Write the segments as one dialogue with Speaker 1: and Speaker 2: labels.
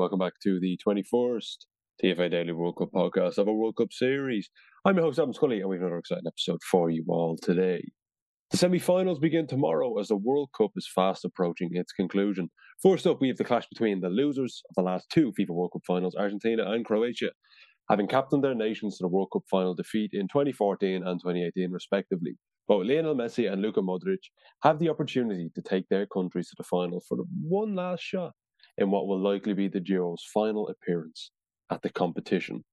Speaker 1: Welcome back to the 21st TFA Daily World Cup podcast of a World Cup series. I'm your host, Adam Scully, and we have another exciting episode for you all today. The semi finals begin tomorrow as the World Cup is fast approaching its conclusion. First up, we have the clash between the losers of the last two FIFA World Cup finals, Argentina and Croatia, having captained their nations to the World Cup final defeat in 2014 and 2018, respectively. Both Lionel Messi and Luka Modric have the opportunity to take their countries to the final for one last shot in what will likely be the duo's final appearance at the competition.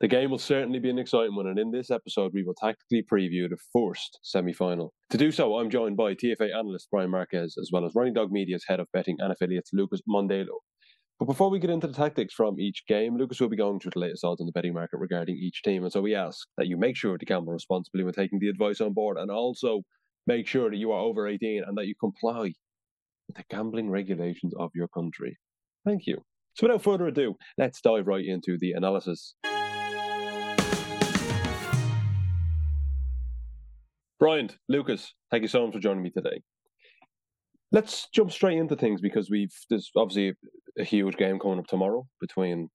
Speaker 1: The game will certainly be an exciting one, and in this episode, we will tactically preview the first semi final. To do so, I'm joined by TFA analyst Brian Marquez, as well as Running Dog Media's head of betting and affiliates, Lucas Mondelo. But before we get into the tactics from each game, Lucas will be going through the latest odds on the betting market regarding each team. And so we ask that you make sure to gamble responsibly when taking the advice on board and also make sure that you are over 18 and that you comply the gambling regulations of your country. Thank you. So without further ado, let's dive right into the analysis. Brian, Lucas, thank you so much for joining me today. Let's jump straight into things because we've there's obviously a huge game coming up tomorrow between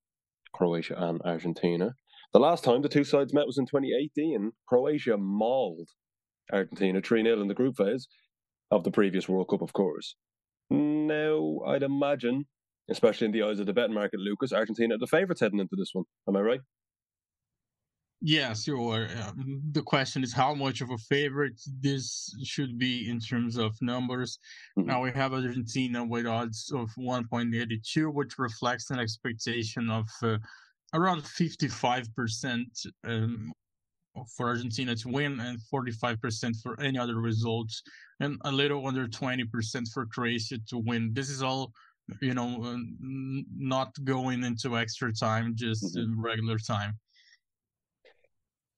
Speaker 1: Croatia and Argentina. The last time the two sides met was in 2018. Croatia mauled Argentina 3 0 in the group phase of the previous World Cup, of course. Now, I'd imagine, especially in the eyes of the betting market, Lucas, Argentina are the favourites heading into this one. Am I right?
Speaker 2: Yes, sure. Um, the question is how much of a favorite this should be in terms of numbers. Mm-hmm. Now we have Argentina with odds of 1.82, which reflects an expectation of uh, around 55% um, for Argentina to win and 45% for any other results, and a little under 20% for Croatia to win. This is all, you know, uh, not going into extra time, just mm-hmm. regular time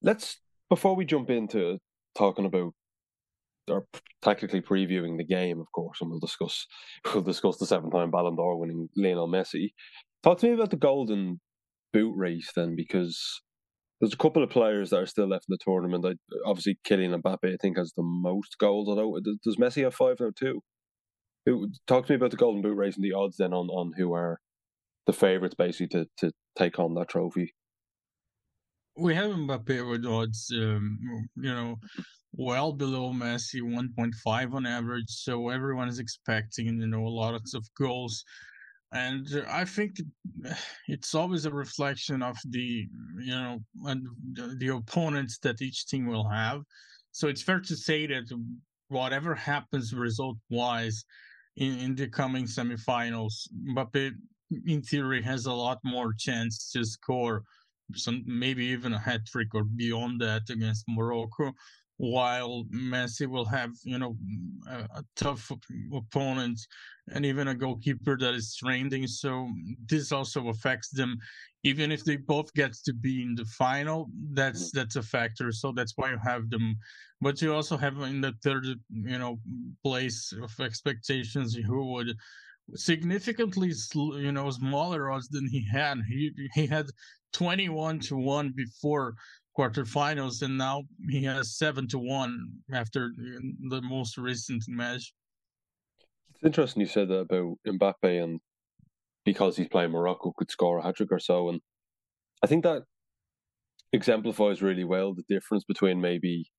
Speaker 1: let's before we jump into talking about or tactically previewing the game, of course, and we'll discuss we'll discuss the seven-time Ballon d'Or winning Lionel Messi. Talk to me about the Golden Boot race then, because there's a couple of players that are still left in the tournament. I, obviously, Kylian Mbappe, I think, has the most goals. Although does Messi have five now too? Talk to me about the Golden Boot race and the odds then on on who are the favourites basically to to take home that trophy
Speaker 2: we have Mbappe with odds, um, you know, well below Messi, 1.5 on average. So everyone is expecting, you know, lots of goals. And I think it's always a reflection of the, you know, the opponents that each team will have. So it's fair to say that whatever happens result wise in, in the coming semifinals, Mbappe, in theory, has a lot more chance to score some maybe even a hat trick or beyond that against Morocco. While Messi will have, you know, a, a tough opponent and even a goalkeeper that is trending. So this also affects them. Even if they both get to be in the final, that's mm-hmm. that's a factor. So that's why you have them. But you also have in the third, you know, place of expectations who would significantly you know smaller odds than he had he he had 21 to 1 before quarterfinals and now he has 7 to 1 after mm, the most recent match.
Speaker 1: It's interesting you said that about Mbappe and because he's playing Morocco could score a hat trick or so and I think that exemplifies really well the difference between maybe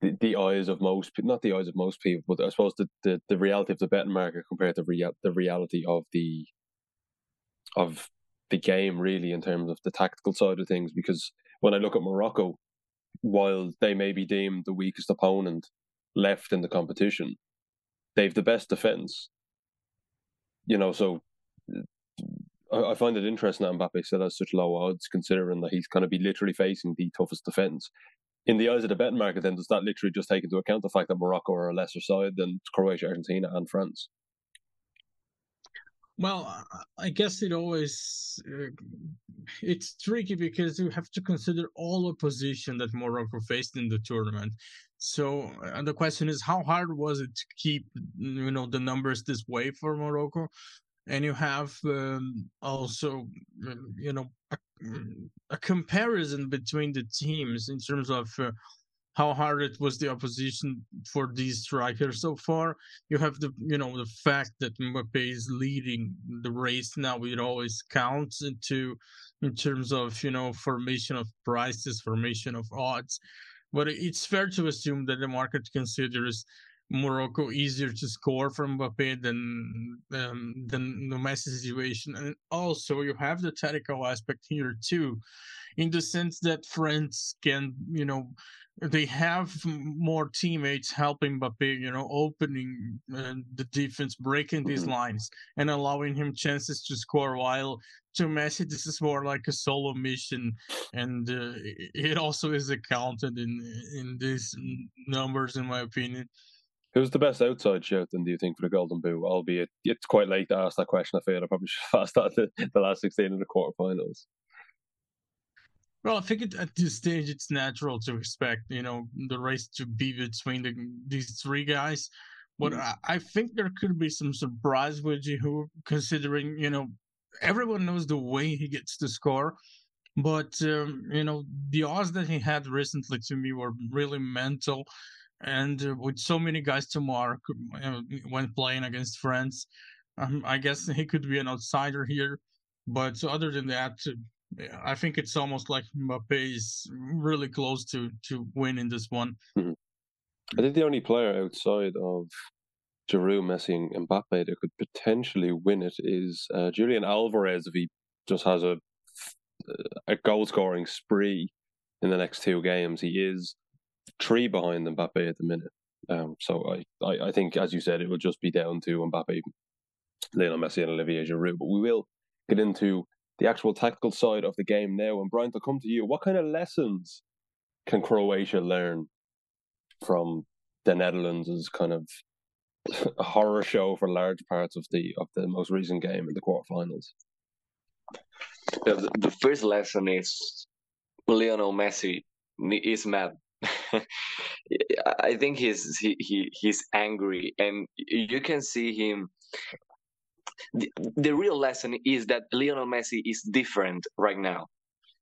Speaker 1: the, the eyes of most not the eyes of most people but I suppose the, the, the reality of the betting market compared to rea- the reality of the of the game really in terms of the tactical side of things because when I look at Morocco, while they may be deemed the weakest opponent left in the competition, they've the best defense. You know, so uh, I, I find it interesting that Mbappe still has such low odds, considering that he's going to be literally facing the toughest defense. In the eyes of the betting market, then does that literally just take into account the fact that Morocco are a lesser side than Croatia, Argentina, and France?
Speaker 2: Well, I guess it always uh, it's tricky because you have to consider all opposition that Morocco faced in the tournament. So, and the question is, how hard was it to keep you know the numbers this way for Morocco? And you have um, also you know a, a, comparison between the teams in terms of uh, how hard it was the opposition for these strikers so far. You have the you know the fact that Mbappe is leading the race now. It always counts into in terms of you know formation of prices, formation of odds. But it's fair to assume that the market considers Morocco easier to score from Mbappe than um, than the Messi situation, and also you have the tactical aspect here too, in the sense that France can you know they have more teammates helping Mbappe, you know, opening uh, the defense, breaking these mm-hmm. lines, and allowing him chances to score. While to Messi, this is more like a solo mission, and uh, it also is accounted in in these numbers, in my opinion.
Speaker 1: Who's the best outside shout then, do you think, for the Golden Boot? Albeit it's quite late to ask that question. I feel I probably should have asked that the, the last 16 in the quarterfinals.
Speaker 2: Well, I think it, at this stage it's natural to expect, you know, the race to be between the, these three guys. But mm. I, I, think there could be some surprise with Giroud, considering, you know, everyone knows the way he gets to score. But, um, you know, the odds that he had recently to me were really mental and uh, with so many guys to mark uh, when playing against France, um, I guess he could be an outsider here. But other than that, uh, I think it's almost like Mbappe is really close to to winning this one.
Speaker 1: Mm-hmm. I think the only player outside of Giroud, Messi, and Mbappe that could potentially win it is uh, Julian Alvarez if he just has a a goal scoring spree in the next two games. He is three behind Mbappe at the minute. Um, so I, I, I, think, as you said, it will just be down to Mbappe, Lionel Messi, and Olivier Giroud. But we will get into the actual tactical side of the game now. And Brian, to come to you, what kind of lessons can Croatia learn from the Netherlands' kind of a horror show for large parts of the of the most recent game in the quarterfinals?
Speaker 3: The, the first lesson is Lionel Messi is mad I think he's he, he he's angry, and you can see him. The, the real lesson is that Lionel Messi is different right now.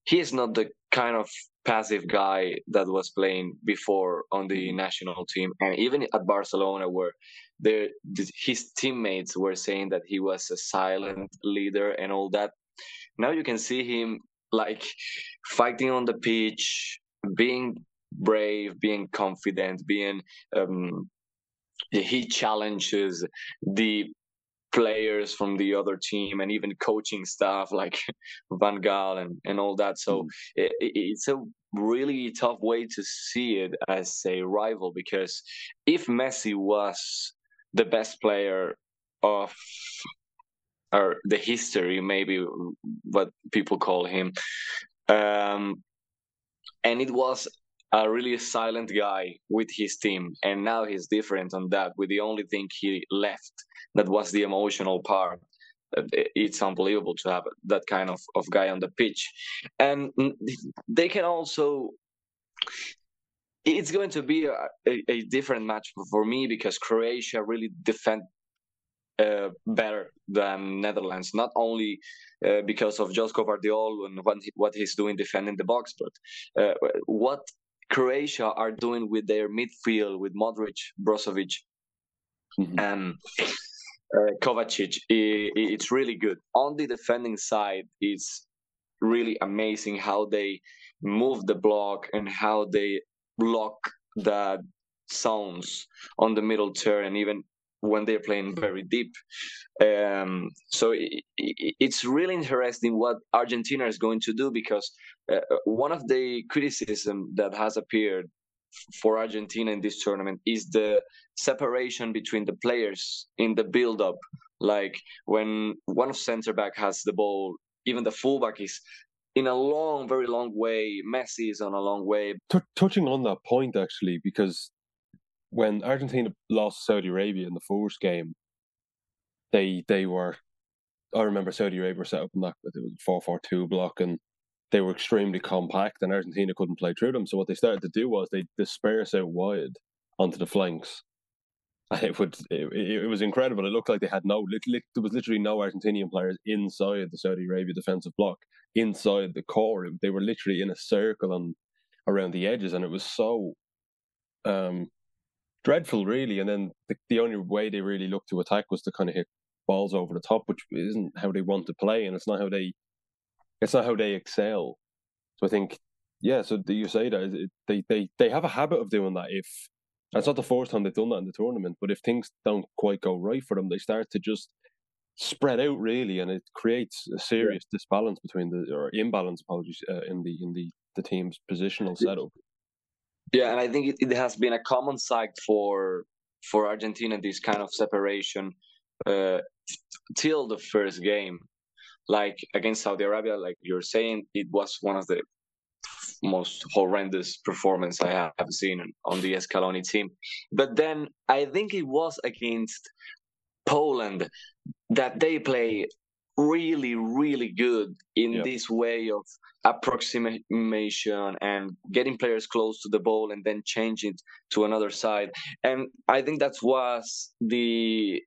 Speaker 3: He is not the kind of passive guy that was playing before on the mm-hmm. national team, and even at Barcelona, where the, his teammates were saying that he was a silent leader and all that. Now you can see him like fighting on the pitch, being brave, being confident, being um, he challenges the players from the other team and even coaching staff like Van Gaal and, and all that. So mm. it, it's a really tough way to see it as a rival because if Messi was the best player of or the history, maybe what people call him, um, and it was a really silent guy with his team and now he's different on that with the only thing he left that was the emotional part. It's unbelievable to have that kind of, of guy on the pitch. And they can also it's going to be a, a, a different match for me because croatia really defend uh, better than Netherlands, not only uh, because of Josko Gvardiol and what, he, what he's doing defending the box, but uh, what Croatia are doing with their midfield with Modric, Brozovic, mm-hmm. and uh, Kovacic. It, it's really good. On the defending side, it's really amazing how they move the block and how they block the zones on the middle turn and even when they're playing very deep. Um, so it, it, it's really interesting what Argentina is going to do because uh, uh, one of the criticism that has appeared for Argentina in this tournament is the separation between the players in the build-up. Like when one of center back has the ball, even the fullback is in a long, very long way. Messi is on a long way.
Speaker 1: T- touching on that point, actually, because when Argentina lost Saudi Arabia in the first game, they they were. I remember Saudi Arabia set up in that it was four four two block, and they were extremely compact, and Argentina couldn't play through them. So what they started to do was they disperse out wide onto the flanks. And it would it, it was incredible. It looked like they had no there was literally no Argentinian players inside the Saudi Arabia defensive block, inside the core. They were literally in a circle and around the edges, and it was so um, dreadful, really. And then the, the only way they really looked to attack was to kind of hit balls over the top, which isn't how they want to play, and it's not how they it's not how they excel. So I think, yeah. So you say that they they they have a habit of doing that. If it's not the first time they've done that in the tournament, but if things don't quite go right for them, they start to just spread out really, and it creates a serious yeah. disbalance between the or imbalance, apologies, uh, in the in the the team's positional setup.
Speaker 3: Yeah, and I think it, it has been a common sight for for Argentina this kind of separation uh, till the first game, like against Saudi Arabia, like you're saying, it was one of the most horrendous performance I have seen on the Scaloni team. But then I think it was against Poland that they play really, really good in yep. this way of approximation and getting players close to the ball and then changing to another side. And I think that was the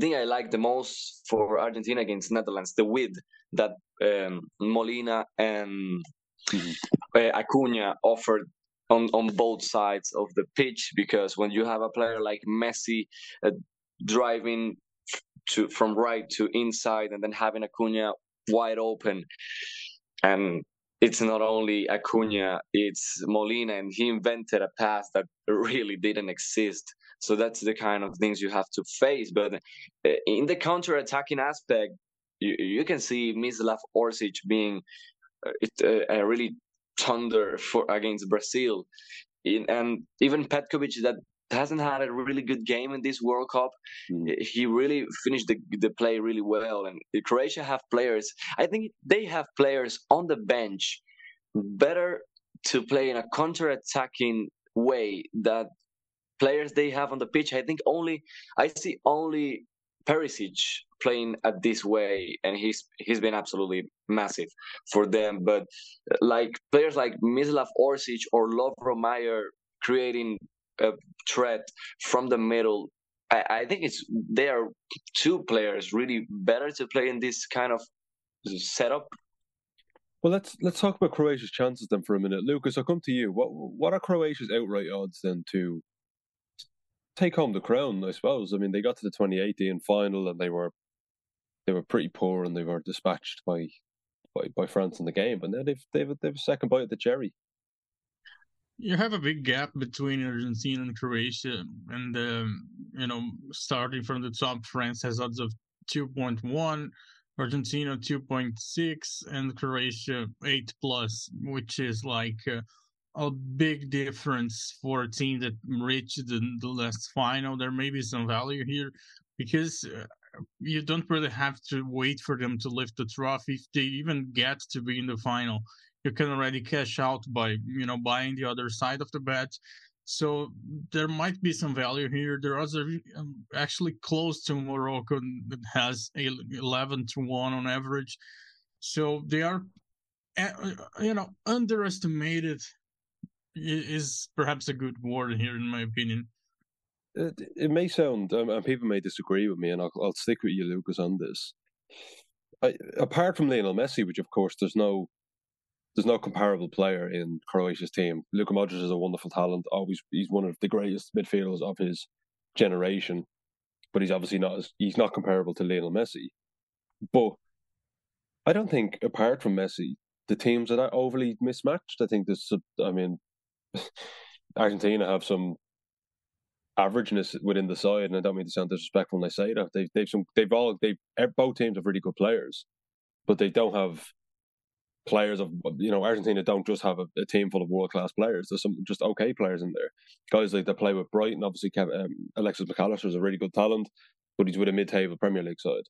Speaker 3: thing I like the most for Argentina against Netherlands, the width that um, Molina and mm-hmm. uh, Acuna offered on, on both sides of the pitch because when you have a player like Messi uh, driving to from right to inside and then having Acuna wide open and it's not only Acuna, it's Molina, and he invented a pass that really didn't exist. So that's the kind of things you have to face. But uh, in the counter-attacking aspect, you, you can see Mislav Orsic being uh, uh, a really thunder for against Brazil, in, and even Petkovic that hasn't had a really good game in this World Cup. Mm. He really finished the, the play really well. And Croatia have players, I think they have players on the bench better to play in a counter attacking way that players they have on the pitch. I think only, I see only Perisic playing at this way, and he's he's been absolutely massive for them. But like players like Mislav Orsic or Lovro Majer creating a threat from the middle. I, I think it's they are two players really better to play in this kind of setup.
Speaker 1: Well, let's let's talk about Croatia's chances then for a minute, Lucas. I'll come to you. What what are Croatia's outright odds then to take home the crown? I suppose. I mean, they got to the 2018 final and they were they were pretty poor and they were dispatched by by, by France in the game, but now they've they've they've a second bite at the cherry
Speaker 2: you have a big gap between Argentina and Croatia, and um, you know, starting from the top, France has odds of two point one, Argentina two point six, and Croatia eight plus, which is like uh, a big difference for a team that reached the, the last final. There may be some value here because. Uh, you don't really have to wait for them to lift the trophy if they even get to be in the final you can already cash out by you know buying the other side of the bet. So there might be some value here. There are um, actually close to morocco that has 11 to 1 on average. So they are uh, you know underestimated is perhaps a good word here in my opinion.
Speaker 1: It, it may sound um, and people may disagree with me and I'll, I'll stick with you lucas on this. I, apart from lionel messi which of course there's no there's no comparable player in Croatia's team. Luka Modric is a wonderful talent. Always, he's one of the greatest midfielders of his generation, but he's obviously not as, he's not comparable to Lionel Messi. But I don't think, apart from Messi, the teams that are overly mismatched. I think there's, I mean, Argentina have some averageness within the side, and I don't mean to sound disrespectful when I say that. They've they've some they've all they both teams have really good players, but they don't have players of you know Argentina don't just have a, a team full of world class players. There's some just okay players in there. Guys like that play with Brighton. Obviously, um, Alexis Mac Allister is a really good talent, but he's with a mid table Premier League side.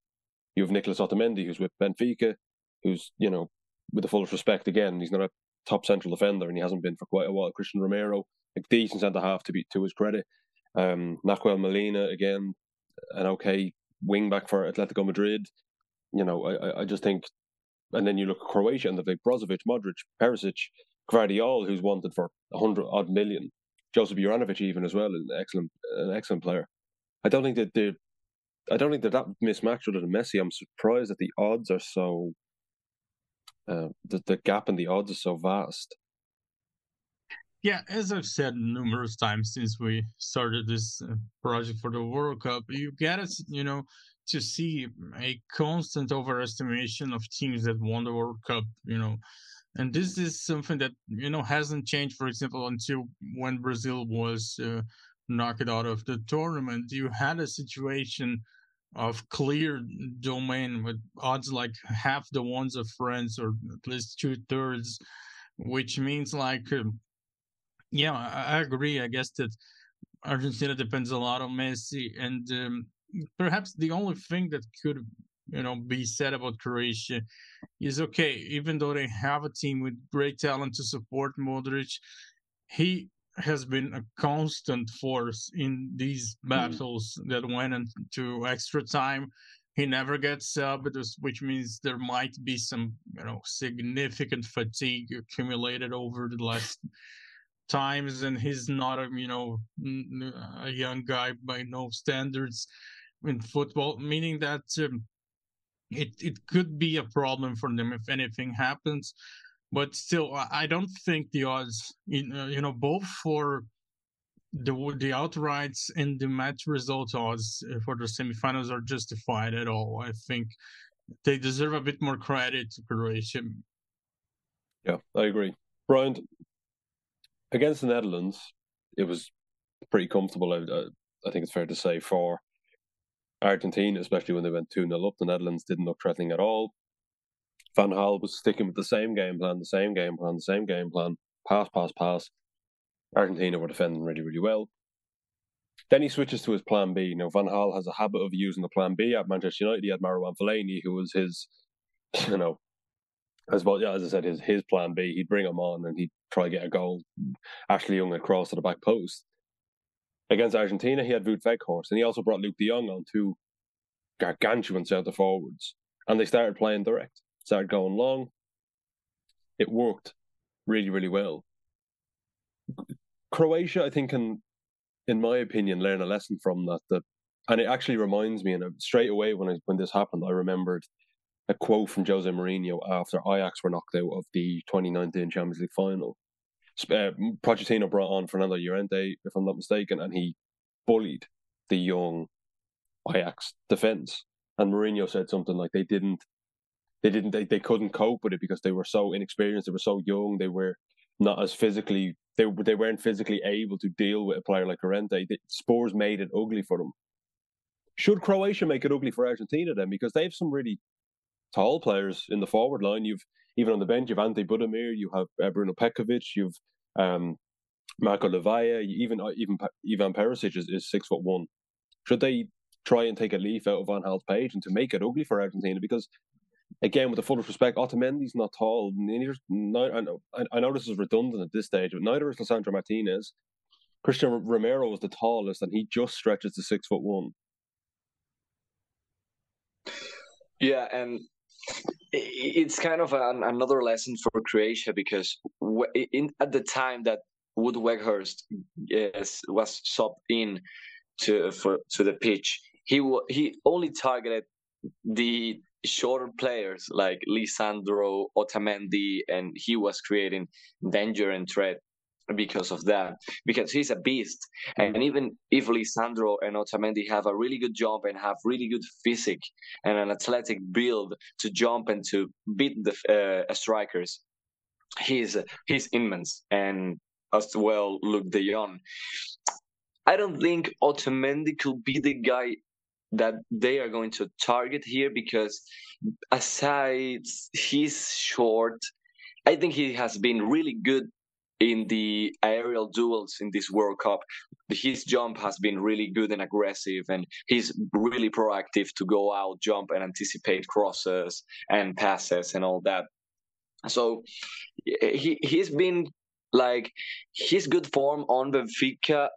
Speaker 1: You have Nicolas Otamendi, who's with Benfica, who's you know with the fullest respect again, he's not a top central defender, and he hasn't been for quite a while. Christian Romero, a decent centre half to be to his credit. Um, Nahuel Molina again, an okay wing back for Atletico Madrid. You know, I I just think and then you look at Croatia and they've like Brozovic, Modric, Perisic, Gvardiol, who's wanted for a hundred odd million. Josip Juranovic even as well, an excellent an excellent player. I don't think that they I don't think that mismatched other than Messi. I'm surprised that the odds are so uh, the the gap in the odds is so vast.
Speaker 2: Yeah, as I've said numerous times since we started this uh, project for the World Cup, you get us, you know, to see a constant overestimation of teams that won the World Cup, you know, and this is something that you know hasn't changed. For example, until when Brazil was uh, knocked out of the tournament, you had a situation of clear domain with odds like half the ones of France or at least two thirds, which means like, um, yeah, I, I, agree. I guess that Argentina depends a lot on Messi, and um, perhaps the only thing that could you know be said about Croatia is okay. Even though they have a team with great talent to support Modric, he has been a constant force in these mm. battles mm. that went into extra time. He never gets subbed, which means there might be some, you know, significant fatigue accumulated over the last times, and he's not a, you know, a young guy by no standards in football, meaning that um, it it could be a problem for them if anything happens but still, I don't think the odds, in you know, both for the the outrights and the match result odds uh, for the semifinals are justified at all. I think they deserve a bit more credit to Croatia.
Speaker 1: Yeah, I agree. Brian, against the Netherlands, it was pretty comfortable. I, I think it's fair to say for Argentina, especially when they went 2 0 up, the Netherlands didn't look threatening at all. Van Gaal was sticking with the same game plan, the same game plan, the same game plan, pass, pass, pass. Argentina were defending really, really well. Then he switches to his plan B. Now, Van Gaal has a habit of using the plan B at Manchester United. He had Marouane Fellaini, who was his, you know, as well, yeah, as I said, his his plan B. He'd bring him on and he'd try to get a goal. Ashley Young across to the back post. Against Argentina, he had Wout Weghorst, and he also brought Luuk de Jong on two gargantuan centre forwards, and they started playing direct started going long. It worked really, really well. Croatia, I think, can, in my opinion, learn a lesson from that. That, and it actually reminds me, and straight away when I, when this happened, I remembered a quote from Jose Mourinho after Ajax were knocked out of the 2019 Champions League final. Uh, Pochettino brought on Fernando Llorente, if I'm not mistaken, and he bullied the young Ajax defense. And Mourinho said something like they didn't they didn't they, they couldn't cope with it because they were so inexperienced, they were so young, they were not as physically they they weren't physically able to deal with a player like Llorente. The Spurs made it ugly for them. Should Croatia make it ugly for Argentina then? Because they have some really tall players in the forward line. You've even on the bench, you've Ante Budimir, you have uh, Bruno Petkovic, you've um, Marco Livaja, even uh, even Ivan Perisic is, is six foot one. Should they try and take a leaf out of Van Gaal's page and to make it ugly for Argentina? Because again, with the fullest respect, Otamendi's not tall. Neither, I, know, I know this is redundant at this stage, but neither is Lisandro Martinez. Christian Romero is the tallest, and he just stretches to six foot one.
Speaker 3: Yeah, and it's kind of an, another lesson for Croatia because in, at the time that Wout Weghorst yes, was subbed in to for to the pitch, he he only targeted the shorter players like Lisandro Otamendi, and he was creating danger and threat because of that because he's a beast. And even if Lisandro and Otamendi have a really good jump and have really good physique and an athletic build to jump and to beat the uh, strikers he's he's immense. And as well Luuk de Jong. I don't think Otamendi could be the guy that they are going to target here because aside he's short. I think he has been really good in the aerial duels in this world cup his jump has been really good and aggressive and he's really proactive to go out jump and anticipate crosses and passes and all that. So he he's been like his good form on Benfica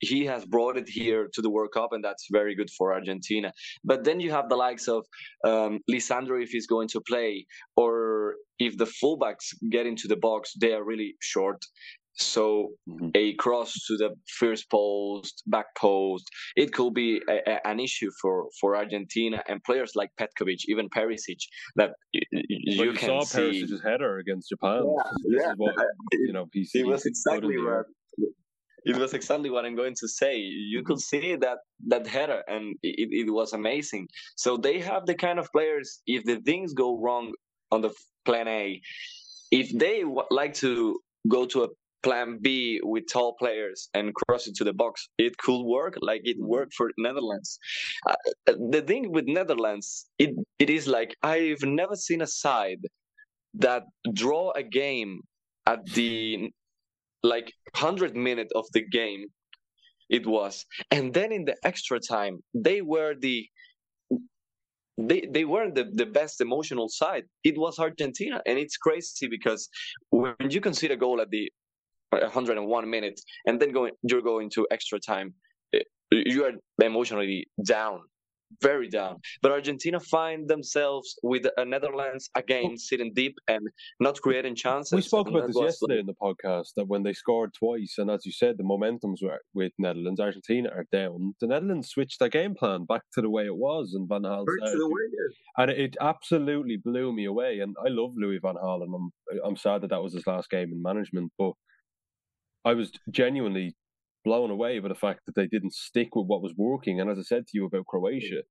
Speaker 3: he has brought it here to the World Cup, and that's very good for Argentina. But then you have the likes of um, Lisandro if he's going to play, or if the fullbacks get into the box, they are really short. So
Speaker 1: Mhm.
Speaker 3: a cross to the first post, back post, it could be a, a- an issue for, for Argentina and players like Petkovic, even Perisic, that y- you
Speaker 1: you
Speaker 3: can
Speaker 1: saw
Speaker 3: see.
Speaker 1: Perisic's header against Japan.
Speaker 3: Yeah,
Speaker 1: this
Speaker 3: yeah.
Speaker 1: is what you know. PC
Speaker 3: it was exactly what it was exactly what I'm going to say. You could see that that header, and it, it was amazing. So they have the kind of players. If the things go wrong on the plan A, if they w- like to go to a plan B with tall players and cross it to the box, it could work. Like it worked for Netherlands. Uh, the thing with Netherlands, it it is like I've never seen a side that draw a game at the like 100 minute of the game it was. And then in the extra time they were the they they weren't the, the best emotional side. It was argentina and it's crazy because when you concede a goal at the 101 minutes and then going you're going to extra time eh, you are emotionally down very down but argentina find themselves with uh, netherlands again sitting deep and not creating chances
Speaker 1: We spoke about this yesterday in the podcast that when they scored twice, and as you said, the momentum's were with Netherlands, Argentina are down. The Netherlands switched their game plan back to the way it was, and Van Gaal
Speaker 3: Back to the way there.
Speaker 1: and it absolutely blew me away. And I love Louis Van and I'm I'm sad that that was his last game in management, but I was genuinely blown away by the fact that they didn't stick with what was working. And as I said to you about Croatia,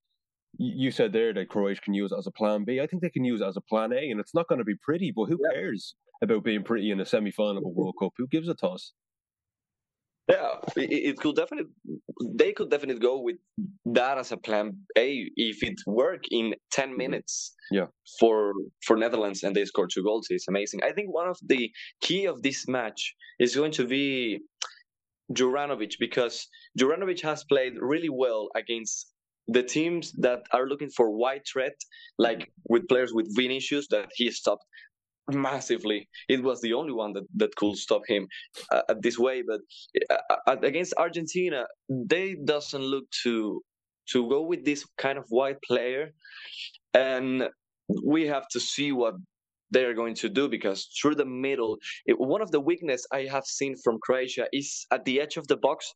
Speaker 1: you said there that Croatia can use it as a plan B. I think they can use it as a plan A, and it's not going to be pretty. But who
Speaker 3: Yeah.
Speaker 1: cares about being pretty in a semi-final of a World Cup? Who gives a toss?
Speaker 3: Yeah, it, it could definitely. They could definitely go with that as a plan A if it work in 10 mm-hmm. minutes.
Speaker 1: Yeah.
Speaker 3: For for Netherlands and they score two goals, it's amazing. I think one of the key of this match is going to be Juranovic because Juranovic has played really well against the teams that are looking for wide threat, like with players with Vinicius that he stopped massively. It was the only one that, that could stop him uh, this way. But uh, uh, against Argentina, they doesn't look to to go with this kind of wide player, and we have to see what they are going to do because through the middle, it, one of the weakness I have seen from Croatia is at the edge of the box.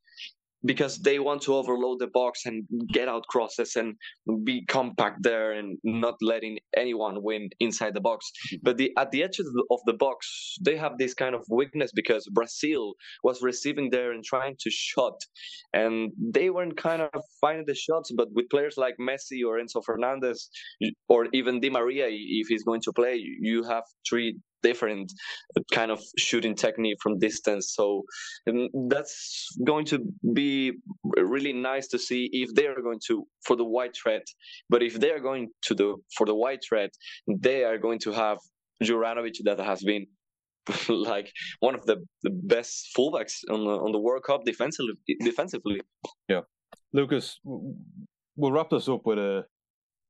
Speaker 3: Because they want to overload the box and get out crosses and be compact there and not letting anyone win inside the box. Mm-hmm. But the, at the edge of the, of the box, they have this kind of weakness because Brazil was receiving there and trying to shot, and they weren't kind of finding the shots. But with players like Messi or Enzo Fernandez, or even Di Maria, if he's going to play, you have three different kind of shooting technique from distance. So um, that's going to be really nice to see if they are going to for the white threat. But if they are going to the for the white threat, they are going to have Juranovic that has been like one of the, the best fullbacks on the, on the World Cup defensively. Defensively,
Speaker 1: yeah. Lucas, we'll wrap this up with a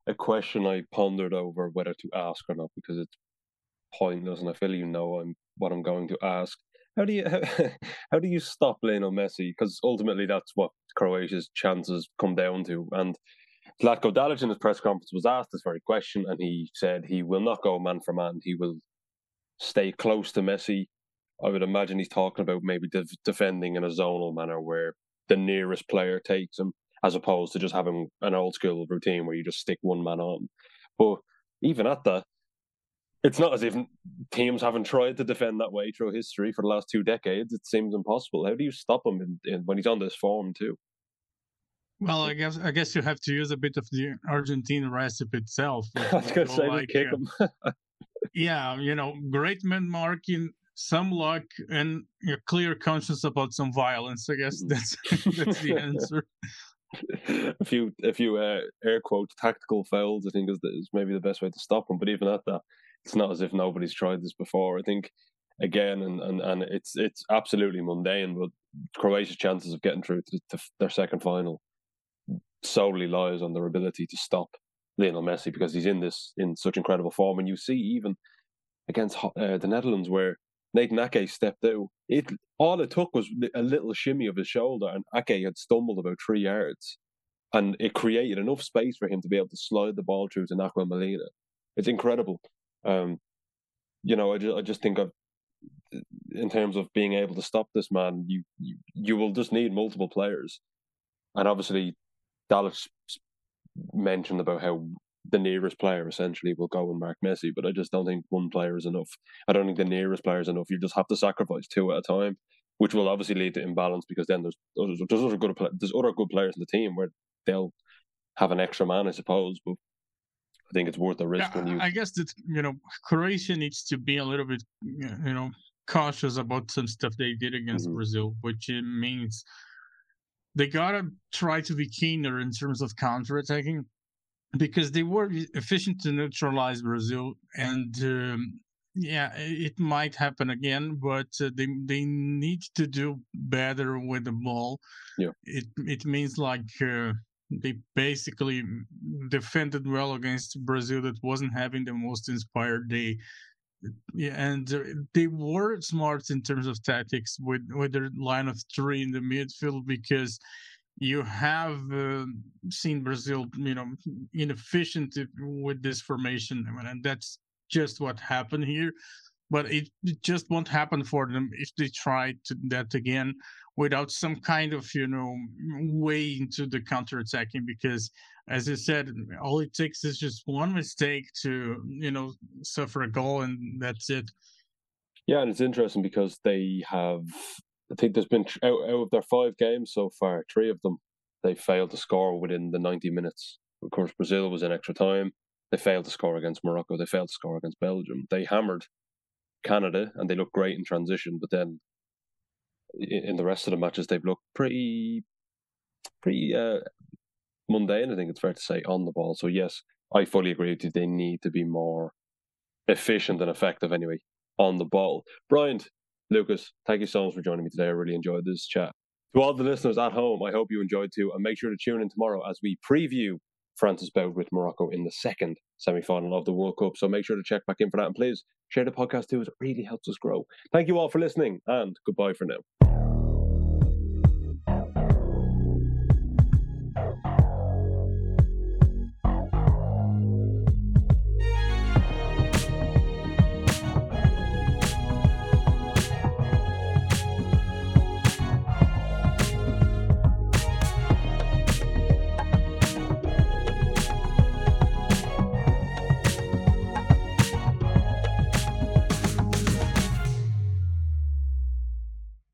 Speaker 1: a question I pondered over whether to ask or not because it's pointless, and I feel you know I'm, what I'm going to ask. How do you how, how do you stop Lionel Messi? Because ultimately that's what Croatia's chances come down to. And Zlatko Dalic in his press conference was asked this very question, and he said he will not go man for man. He will stay close to Messi. I would imagine he's talking about maybe def- defending in a zonal manner where the nearest player takes him, as opposed to just having an old school routine where you just stick one man on. But even at that, it's not as if teams haven't tried to defend that way through history for the last two decades. It seems impossible. How do you stop him in, in, when he's on this form too?
Speaker 2: Well, I guess I guess you have to use a bit of the Argentine recipe itself.
Speaker 1: I was going to say,
Speaker 2: like,
Speaker 1: kick
Speaker 2: uh,
Speaker 1: him.
Speaker 2: yeah, you know, great man marking, some luck, and a clear conscience about some violence. I guess that's that's the answer.
Speaker 1: a few, a few uh, air quotes tactical fouls. I think is, the, is maybe the best way to stop him. But even at that, it's not as if nobody's tried this before. I think again, and and, and it's it's absolutely mundane. But Croatia's chances of getting through to, to their second final solely lies on their ability to stop Lionel Messi because he's in this in such incredible form. And you see even against uh, the Netherlands where Nathan Ake stepped out. It all it took was a little shimmy of his shoulder, and Ake had stumbled about three yards, and it created enough space for him to be able to slide the ball through to Nahuel Molina. It's incredible. Um, you know, I just, I just think of in terms of being able to stop this man, you you, you will just need multiple players, and obviously, Dalic mentioned about how the nearest player essentially will go and mark Messi, but I just don't think one player is enough. I don't think the nearest player is enough. You just have to sacrifice two at a time, which will obviously lead to imbalance because then there's there's, there's other good there's other good players in the team where they'll have an extra man, I suppose. But I think it's worth the risk
Speaker 2: yeah,
Speaker 1: when you.
Speaker 2: I guess that you know Croatia needs to be a little bit you know cautious about some stuff they did against mm-hmm. Brazil, which means they gotta try to be keener in terms of counter attacking because they were efficient to neutralize Brazil, and um, yeah, it might happen again, but uh, they they need to do better with the ball.
Speaker 1: Yeah,
Speaker 2: it it means like. Uh, they basically defended well against Brazil that wasn't having the most inspired day. Yeah, and uh, they were smart in terms of tactics with with their line of three in the midfield because you have uh, seen Brazil, you know, inefficient with this formation, and that's just what happened here. But it, it just won't happen for them if they try to, that again without some kind of, you know, way into the counter attacking. Because, as I said, all it takes is just one mistake to, you know, suffer a goal, and that's it.
Speaker 1: Yeah, and it's interesting because they have I think there's been out, out of their five games so far, three of them they failed to score within the 90 minutes. Of course, Brazil was in extra time. They failed to score against Morocco. They failed to score against Belgium. They hammered Canada and they look great in transition, but then in the rest of the matches they've looked pretty, pretty uh, mundane. I think it's fair to say on the ball. So yes, I fully agree with you. They need to be more efficient and effective anyway on the ball. Brian, Lucas, thank you so much for joining me today. I really enjoyed this chat. To all the listeners at home, I hope you enjoyed too, and make sure to tune in tomorrow as we preview France's bout with Morocco in the second semi final of the World Cup. So make sure to check back in for that, and please share the podcast too, it really helps us grow. Thank you all for listening, and goodbye for now.